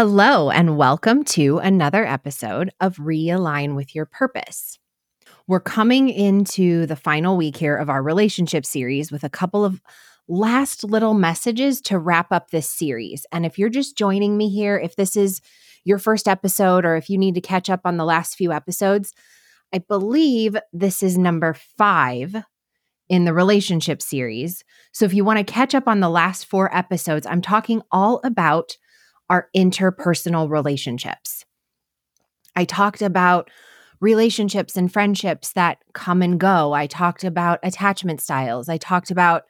Hello, and welcome to another episode of Realign with Your Purpose. We're coming into the final week here of our relationship series with a couple of last little messages to wrap up this series. And if you're just joining me here, if this is your first episode or if you need to catch up on the last few episodes, I believe this is number five in the relationship series. So if you want to catch up on the last four episodes, I'm talking all about our interpersonal relationships. I talked about relationships and friendships that come and go. I talked about attachment styles. I talked about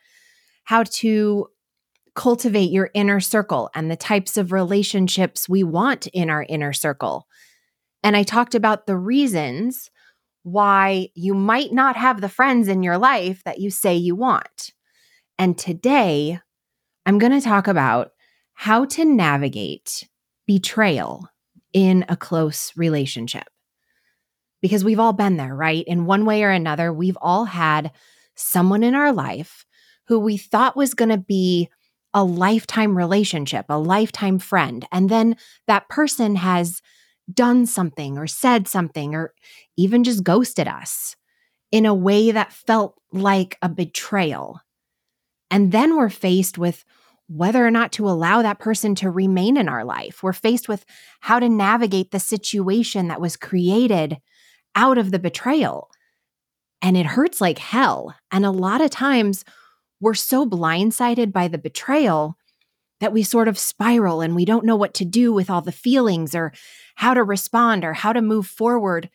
how to cultivate your inner circle and the types of relationships we want in our inner circle. And I talked about the reasons why you might not have the friends in your life that you say you want. And today, I'm going to talk about how to navigate betrayal in a close relationship. Because we've all been there, right? In one way or another, we've all had someone in our life who we thought was going to be a lifetime relationship, a lifetime friend. And then that person has done something or said something or even just ghosted us in a way that felt like a betrayal. And then we're faced with whether or not to allow that person to remain in our life. We're faced with how to navigate the situation that was created out of the betrayal. And it hurts like hell. And a lot of times we're so blindsided by the betrayal that we sort of spiral and we don't know what to do with all the feelings or how to respond or how to move forward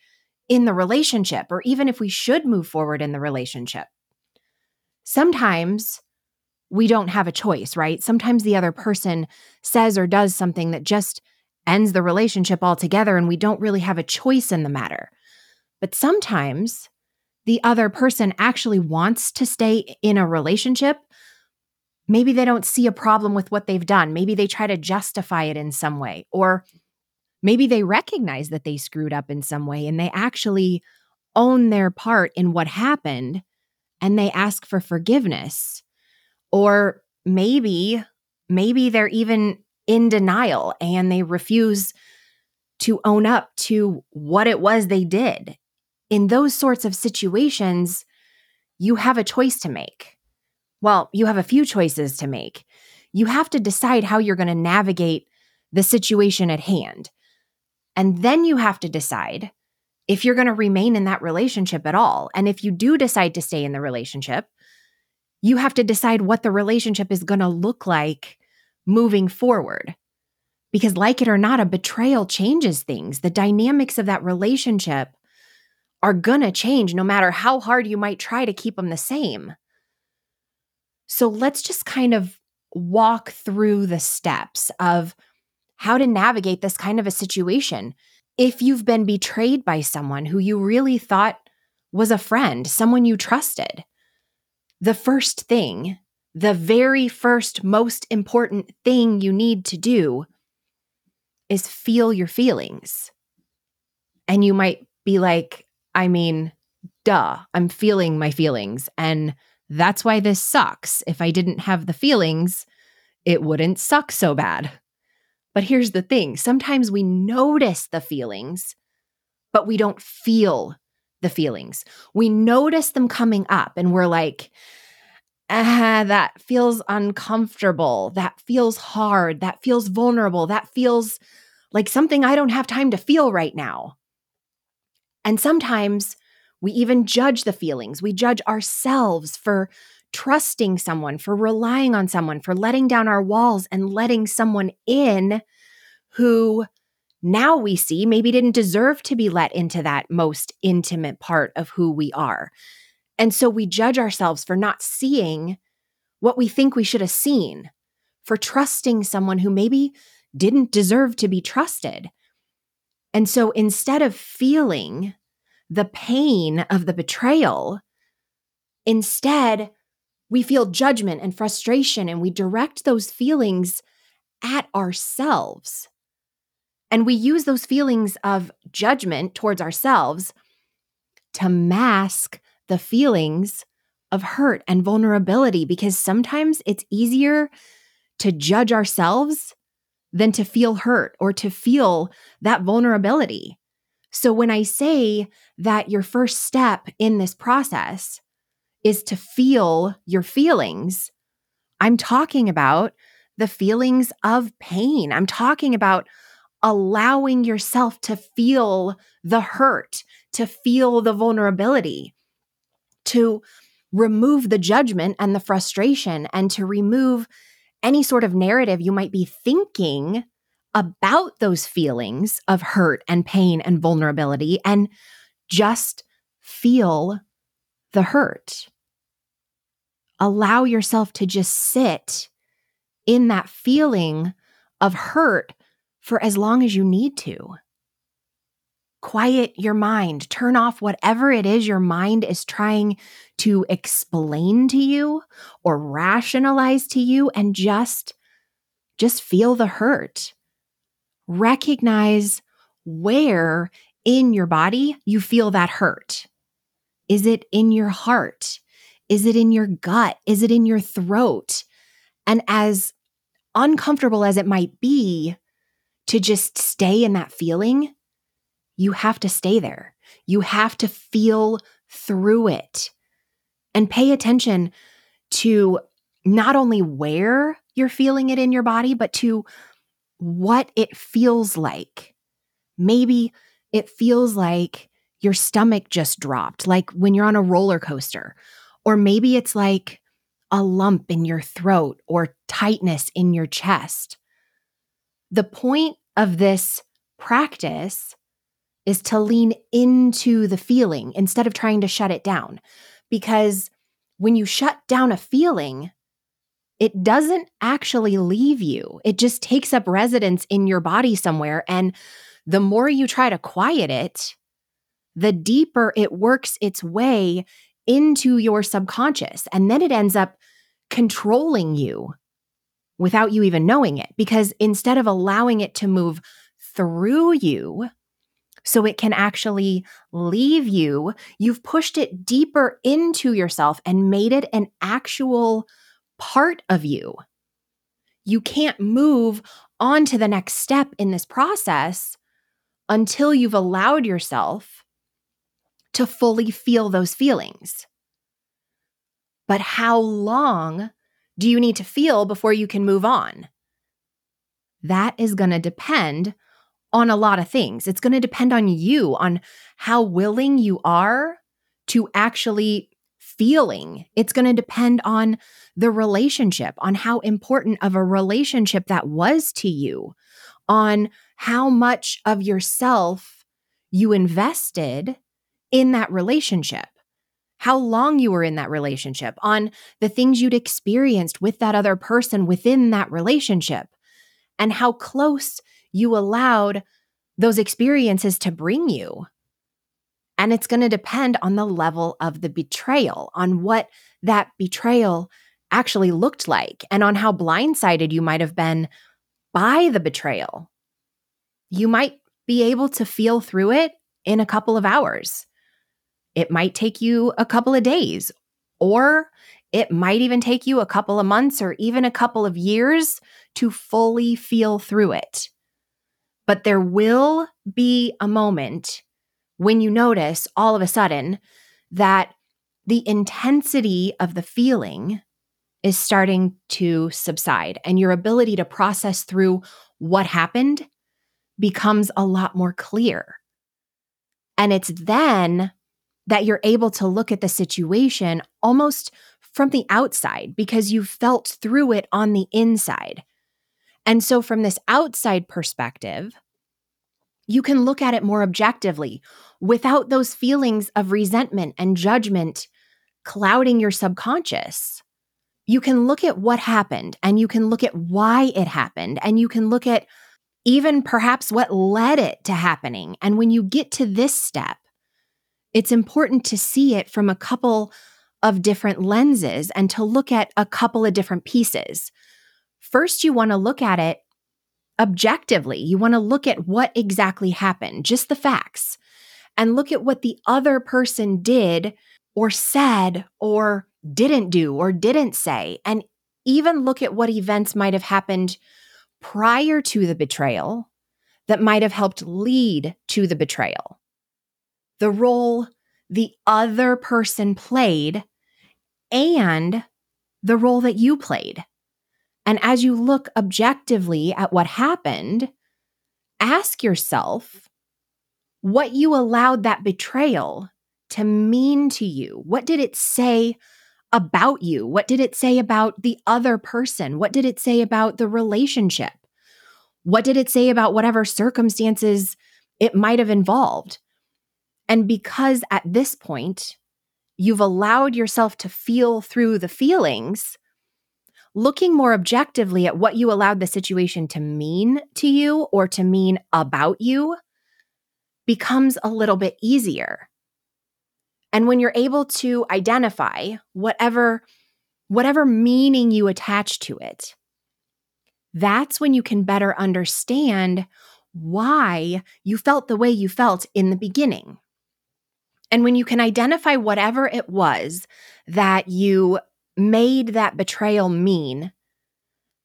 in the relationship, or even if we should move forward in the relationship. Sometimes we don't have a choice, right? Sometimes the other person says or does something that just ends the relationship altogether, and we don't really have a choice in the matter. But sometimes the other person actually wants to stay in a relationship, maybe they don't see a problem with what they've done. Maybe they try to justify it in some way, or maybe they recognize that they screwed up in some way and they actually own their part in what happened and they ask for forgiveness. Or maybe, maybe they're even in denial and they refuse to own up to what it was they did in those sorts of situations, you have a choice to make. Well, you have a few choices to make. You have to decide how you're going to navigate the situation at hand. And then you have to decide if you're going to remain in that relationship at all. And if you do decide to stay in the relationship, you have to decide what the relationship is going to look like moving forward. Because, like it or not, a betrayal changes things. The dynamics of that relationship are gonna change no matter how hard you might try to keep them the same. So let's just kind of walk through the steps of how to navigate this kind of a situation. If you've been betrayed by someone who you really thought was a friend, someone you trusted. The first thing, the very first most important thing you need to do is feel your feelings. And you might be like, I mean, duh, I'm feeling my feelings. And that's why this sucks. If I didn't have the feelings, it wouldn't suck so bad. But here's the thing sometimes we notice the feelings, but we don't feel the feelings. We notice them coming up and we're like, ah, that feels uncomfortable. That feels hard. That feels vulnerable. That feels like something I don't have time to feel right now. And sometimes we even judge the feelings. We judge ourselves for trusting someone, for relying on someone, for letting down our walls and letting someone in who now we see maybe didn't deserve to be let into that most intimate part of who we are. And so we judge ourselves for not seeing what we think we should have seen, for trusting someone who maybe didn't deserve to be trusted. And so instead of feeling the pain of the betrayal, instead, we feel judgment and frustration and we direct those feelings at ourselves. And we use those feelings of judgment towards ourselves to mask the feelings of hurt and vulnerability because sometimes it's easier to judge ourselves than to feel hurt or to feel that vulnerability. So when I say that your first step in this process is to feel your feelings, I'm talking about the feelings of pain. I'm talking about allowing yourself to feel the hurt, to feel the vulnerability, to remove the judgment and the frustration, and to remove any sort of narrative you might be thinking about those feelings of hurt and pain and vulnerability and just feel the hurt. Allow yourself to just sit in that feeling of hurt for as long as you need to. Quiet your mind, turn off whatever it is your mind is trying to explain to you or rationalize to you and just just feel the hurt. Recognize where in your body you feel that hurt. Is it in your heart? Is it in your gut? Is it in your throat? And as uncomfortable as it might be to just stay in that feeling, you have to stay there. You have to feel through it and pay attention to not only where you're feeling it in your body, but to what it feels like. Maybe it feels like your stomach just dropped, like when you're on a roller coaster. Or maybe it's like a lump in your throat or tightness in your chest. The point of this practice is to lean into the feeling instead of trying to shut it down. Because when you shut down a feeling, it doesn't actually leave you. It just takes up residence in your body somewhere. And the more you try to quiet it, the deeper it works its way into your subconscious. And then it ends up controlling you without you even knowing it. Because instead of allowing it to move through you, so it can actually leave you, you've pushed it deeper into yourself and made it an actual part of you. You can't move on to the next step in this process until you've allowed yourself to fully feel those feelings. But how long do you need to feel before you can move on? That is going to depend on a lot of things. It's going to depend on you, on how willing you are to actually feeling. It's going to depend on the relationship, on how important of a relationship that was to you, on how much of yourself you invested in that relationship, how long you were in that relationship, on the things you'd experienced with that other person within that relationship, and how close you allowed those experiences to bring you. And it's going to depend on the level of the betrayal, on what that betrayal actually looked like, and on how blindsided you might have been by the betrayal. You might be able to feel through it in a couple of hours. It might take you a couple of days, or it might even take you a couple of months or even a couple of years to fully feel through it. But there will be a moment when you notice all of a sudden that the intensity of the feeling is starting to subside and your ability to process through what happened becomes a lot more clear. And it's then that you're able to look at the situation almost from the outside because you felt through it on the inside. And so, from this outside perspective, you can look at it more objectively without those feelings of resentment and judgment clouding your subconscious. You can look at what happened and you can look at why it happened and you can look at even perhaps what led it to happening. And when you get to this step, it's important to see it from a couple of different lenses and to look at a couple of different pieces. First, you want to look at it objectively. You want to look at what exactly happened, just the facts, and look at what the other person did or said or didn't do or didn't say, and even look at what events might have happened prior to the betrayal that might have helped lead to the betrayal. The role the other person played and the role that you played. And as you look objectively at what happened, ask yourself what you allowed that betrayal to mean to you. What did it say about you? What did it say about the other person? What did it say about the relationship? What did it say about whatever circumstances it might have involved? And because at this point, you've allowed yourself to feel through the feelings, looking more objectively at what you allowed the situation to mean to you or to mean about you becomes a little bit easier. And when you're able to identify whatever whatever meaning you attach to it, that's when you can better understand why you felt the way you felt in the beginning. And when you can identify whatever it was that you made that betrayal mean,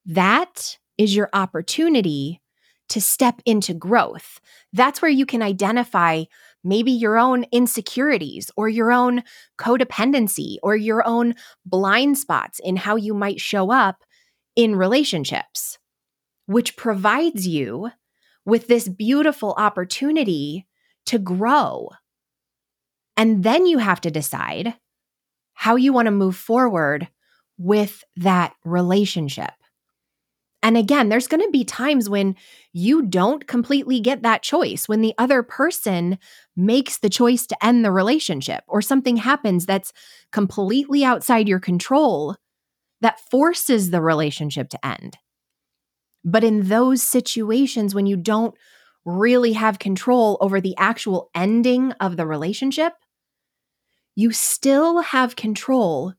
that is your opportunity to step into growth. That's where you can identify maybe your own insecurities or your own codependency or your own blind spots in how you might show up in relationships, which provides you with this beautiful opportunity to grow. And then you have to decide how you want to move forward with that relationship. And again, there's going to be times when you don't completely get that choice, when the other person makes the choice to end the relationship or something happens that's completely outside your control that forces the relationship to end. But in those situations, when you don't really have control over the actual ending of the relationship, you still have control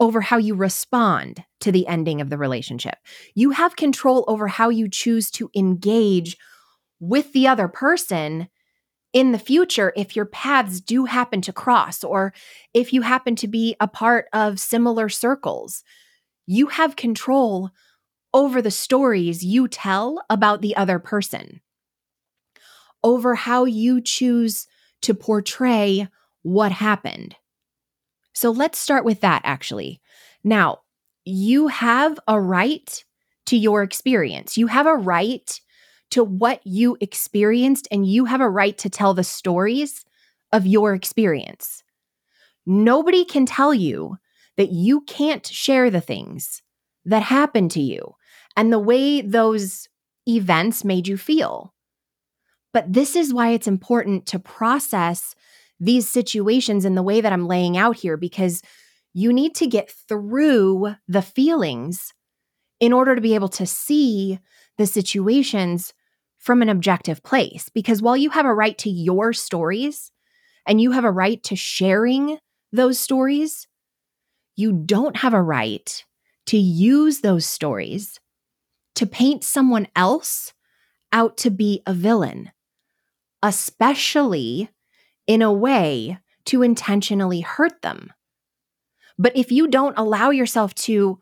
over how you respond to the ending of the relationship. You have control over how you choose to engage with the other person in the future if your paths do happen to cross or if you happen to be a part of similar circles. You have control over the stories you tell about the other person, over how you choose to portray what happened. So let's start with that actually. Now, you have a right to your experience. You have a right to what you experienced, and you have a right to tell the stories of your experience. Nobody can tell you that you can't share the things that happened to you and the way those events made you feel. But this is why it's important to process these situations in the way that I'm laying out here because you need to get through the feelings in order to be able to see the situations from an objective place. Because while you have a right to your stories and you have a right to sharing those stories, you don't have a right to use those stories to paint someone else out to be a villain, especially in a way to intentionally hurt them. But if you don't allow yourself to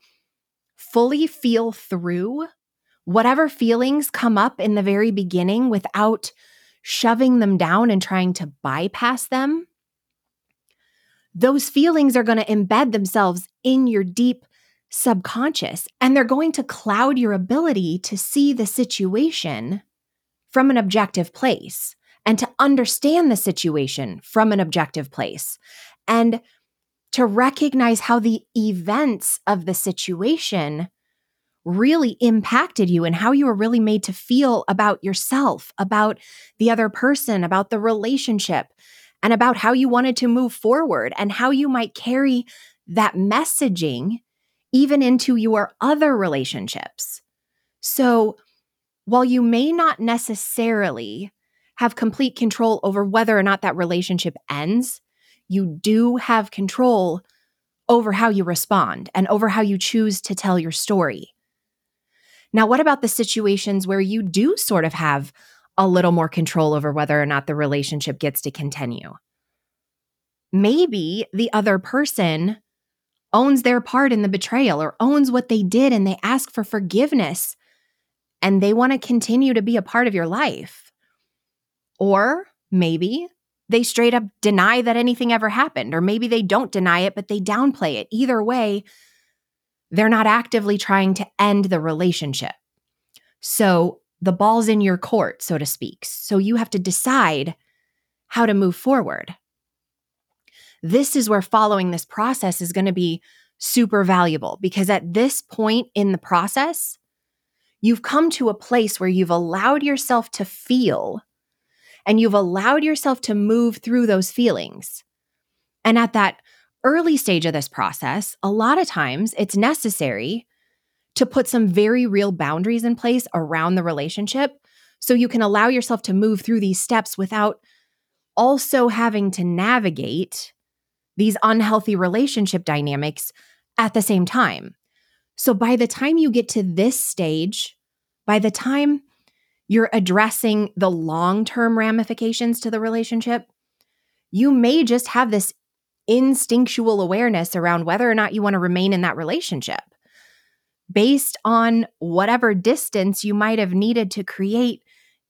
fully feel through whatever feelings come up in the very beginning without shoving them down and trying to bypass them, those feelings are going to embed themselves in your deep subconscious and they're going to cloud your ability to see the situation from an objective place and to understand the situation from an objective place and to recognize how the events of the situation really impacted you and how you were really made to feel about yourself, about the other person, about the relationship, and about how you wanted to move forward and how you might carry that messaging even into your other relationships. So, while you may not necessarily have complete control over whether or not that relationship ends, you do have control over how you respond and over how you choose to tell your story. Now, what about the situations where you do sort of have a little more control over whether or not the relationship gets to continue. Maybe the other person owns their part in the betrayal or owns what they did and they ask for forgiveness and they want to continue to be a part of your life. Or maybe they straight up deny that anything ever happened, or maybe they don't deny it, but they downplay it. Either way, they're not actively trying to end the relationship. So the ball's in your court, so to speak. So you have to decide how to move forward. This is where following this process is going to be super valuable because at this point in the process, you've come to a place where you've allowed yourself to feel and you've allowed yourself to move through those feelings. And at that early stage of this process, a lot of times it's necessary to put some very real boundaries in place around the relationship so you can allow yourself to move through these steps without also having to navigate these unhealthy relationship dynamics at the same time. So by the time you get to this stage, by the time you're addressing the long term ramifications to the relationship, you may just have this instinctual awareness around whether or not you want to remain in that relationship based on whatever distance you might have needed to create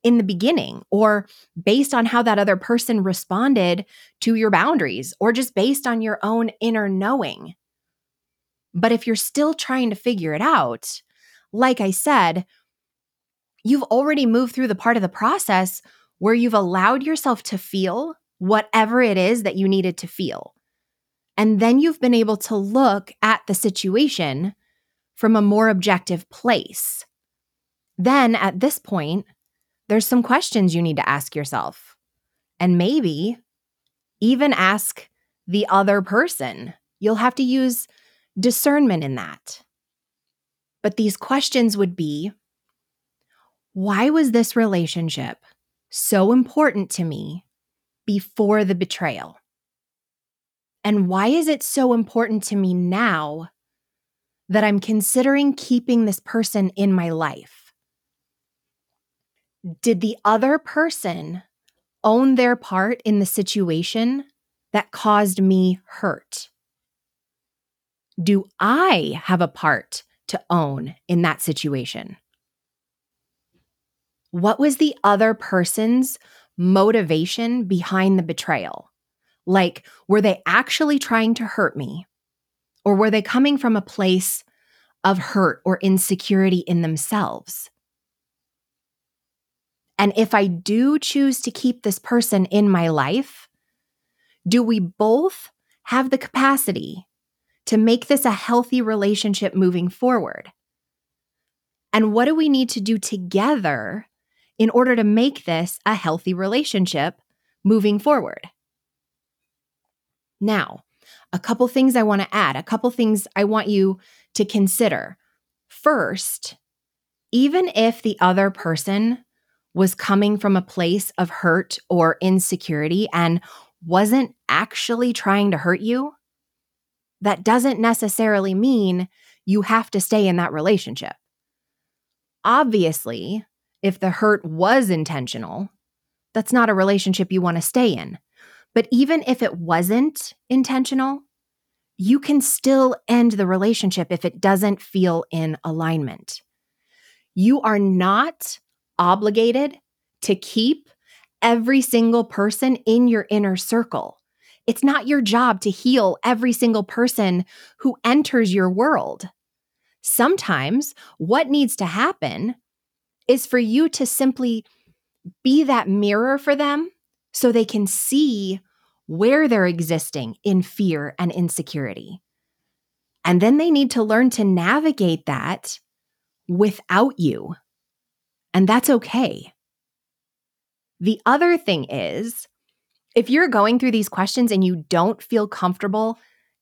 in the beginning, or based on how that other person responded to your boundaries, or just based on your own inner knowing. But if you're still trying to figure it out, like I said, you've already moved through the part of the process where you've allowed yourself to feel whatever it is that you needed to feel. And then you've been able to look at the situation from a more objective place. Then at this point, there's some questions you need to ask yourself. And maybe even ask the other person. You'll have to use discernment in that. But these questions would be why was this relationship so important to me before the betrayal? And why is it so important to me now that I'm considering keeping this person in my life? Did the other person own their part in the situation that caused me hurt? Do I have a part to own in that situation? What was the other person's motivation behind the betrayal? Like, were they actually trying to hurt me? Or were they coming from a place of hurt or insecurity in themselves? And if I do choose to keep this person in my life, do we both have the capacity to make this a healthy relationship moving forward? And what do we need to do together in order to make this a healthy relationship moving forward? Now, a couple things I want to add, a couple things I want you to consider. First, even if the other person was coming from a place of hurt or insecurity and wasn't actually trying to hurt you, that doesn't necessarily mean you have to stay in that relationship. Obviously, if the hurt was intentional, that's not a relationship you want to stay in. But even if it wasn't intentional, you can still end the relationship if it doesn't feel in alignment. You are not obligated to keep every single person in your inner circle. It's not your job to heal every single person who enters your world. Sometimes what needs to happen is for you to simply be that mirror for them so they can see where they're existing in fear and insecurity. And then they need to learn to navigate that without you. And that's okay. The other thing is, if you're going through these questions and you don't feel comfortable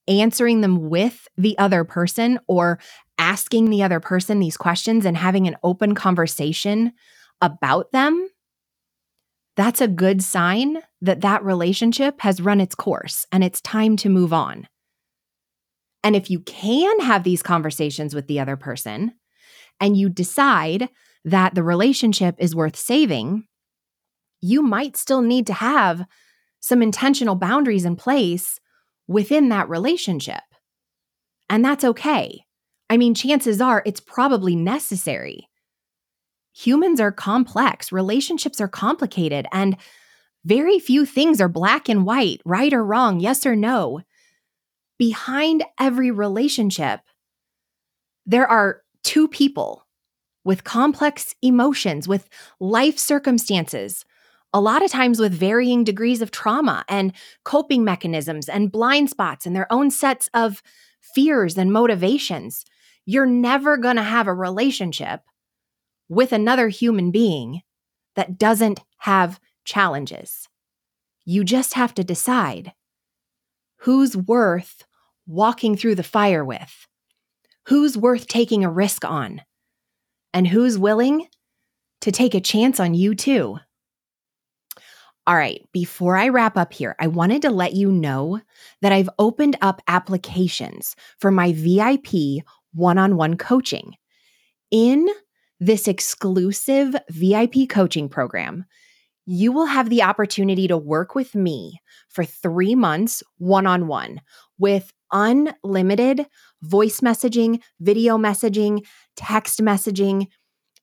answering them with the other person or asking the other person these questions and having an open conversation about them, that's a good sign that that relationship has run its course and it's time to move on. And if you can have these conversations with the other person and you decide that the relationship is worth saving, you might still need to have some intentional boundaries in place within that relationship. And that's okay. I mean, chances are it's probably necessary. Humans are complex, relationships are complicated, and very few things are black and white, right or wrong, yes or no. Behind every relationship, there are two people with complex emotions, with life circumstances, a lot of times with varying degrees of trauma and coping mechanisms and blind spots and their own sets of fears and motivations. You're never going to have a relationship with another human being that doesn't have challenges. You just have to decide who's worth walking through the fire with, who's worth taking a risk on, and who's willing to take a chance on you too. All right, before I wrap up here, I wanted to let you know that I've opened up applications for my VIP one on one coaching. In this exclusive VIP coaching program, you will have the opportunity to work with me for three months one on one with unlimited voice messaging, video messaging, text messaging,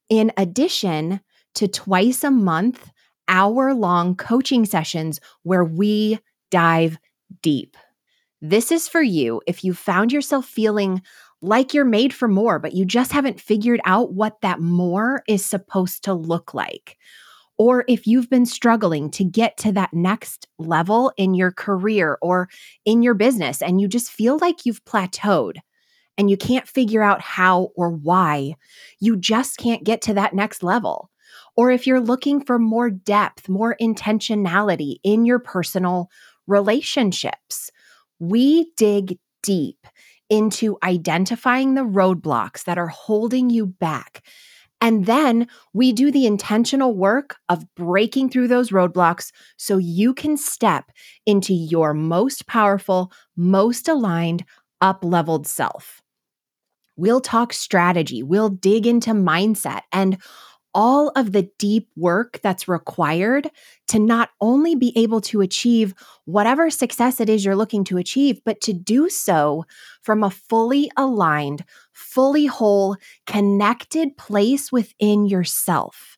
in addition to twice a month hour long coaching sessions where we dive deep. This is for you if you found yourself feeling like you're made for more, but you just haven't figured out what that more is supposed to look like. Or if you've been struggling to get to that next level in your career or in your business and you just feel like you've plateaued and you can't figure out how or why, you just can't get to that next level or if you're looking for more depth, more intentionality in your personal relationships. We dig deep into identifying the roadblocks that are holding you back. And then we do the intentional work of breaking through those roadblocks so you can step into your most powerful, most aligned, up leveled self. We'll talk strategy, we'll dig into mindset and all of the deep work that's required to not only be able to achieve whatever success it is you're looking to achieve, but to do so from a fully aligned, fully whole, connected place within yourself.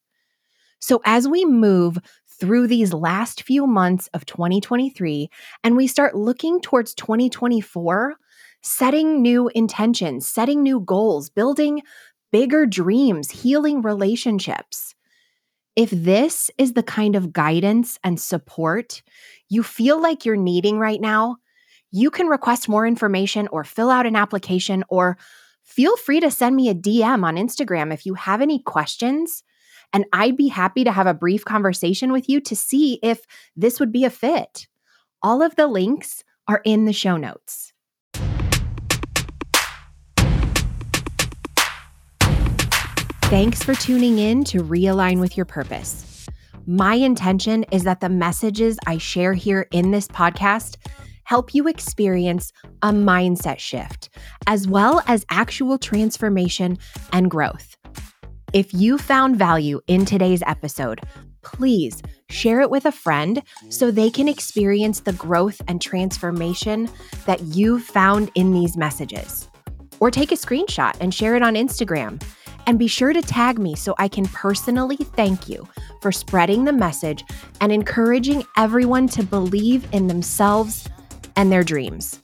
So as we move through these last few months of 2023 and we start looking towards 2024, setting new intentions, setting new goals, building bigger dreams, healing relationships. If this is the kind of guidance and support you feel like you're needing right now, you can request more information or fill out an application or feel free to send me a DM on Instagram if you have any questions. And I'd be happy to have a brief conversation with you to see if this would be a fit. All of the links are in the show notes. Thanks for tuning in to Realign with Your Purpose. My intention is that the messages I share here in this podcast help you experience a mindset shift, as well as actual transformation and growth. If you found value in today's episode, please share it with a friend so they can experience the growth and transformation that you've found in these messages. Or take a screenshot and share it on Instagram. And be sure to tag me so I can personally thank you for spreading the message and encouraging everyone to believe in themselves and their dreams.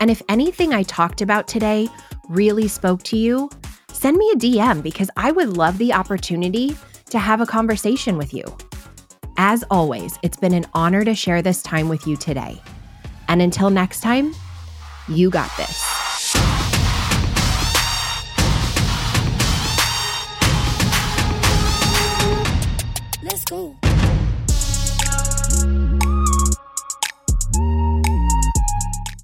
And if anything I talked about today really spoke to you, send me a DM because I would love the opportunity to have a conversation with you. As always, it's been an honor to share this time with you today. And until next time, you got this.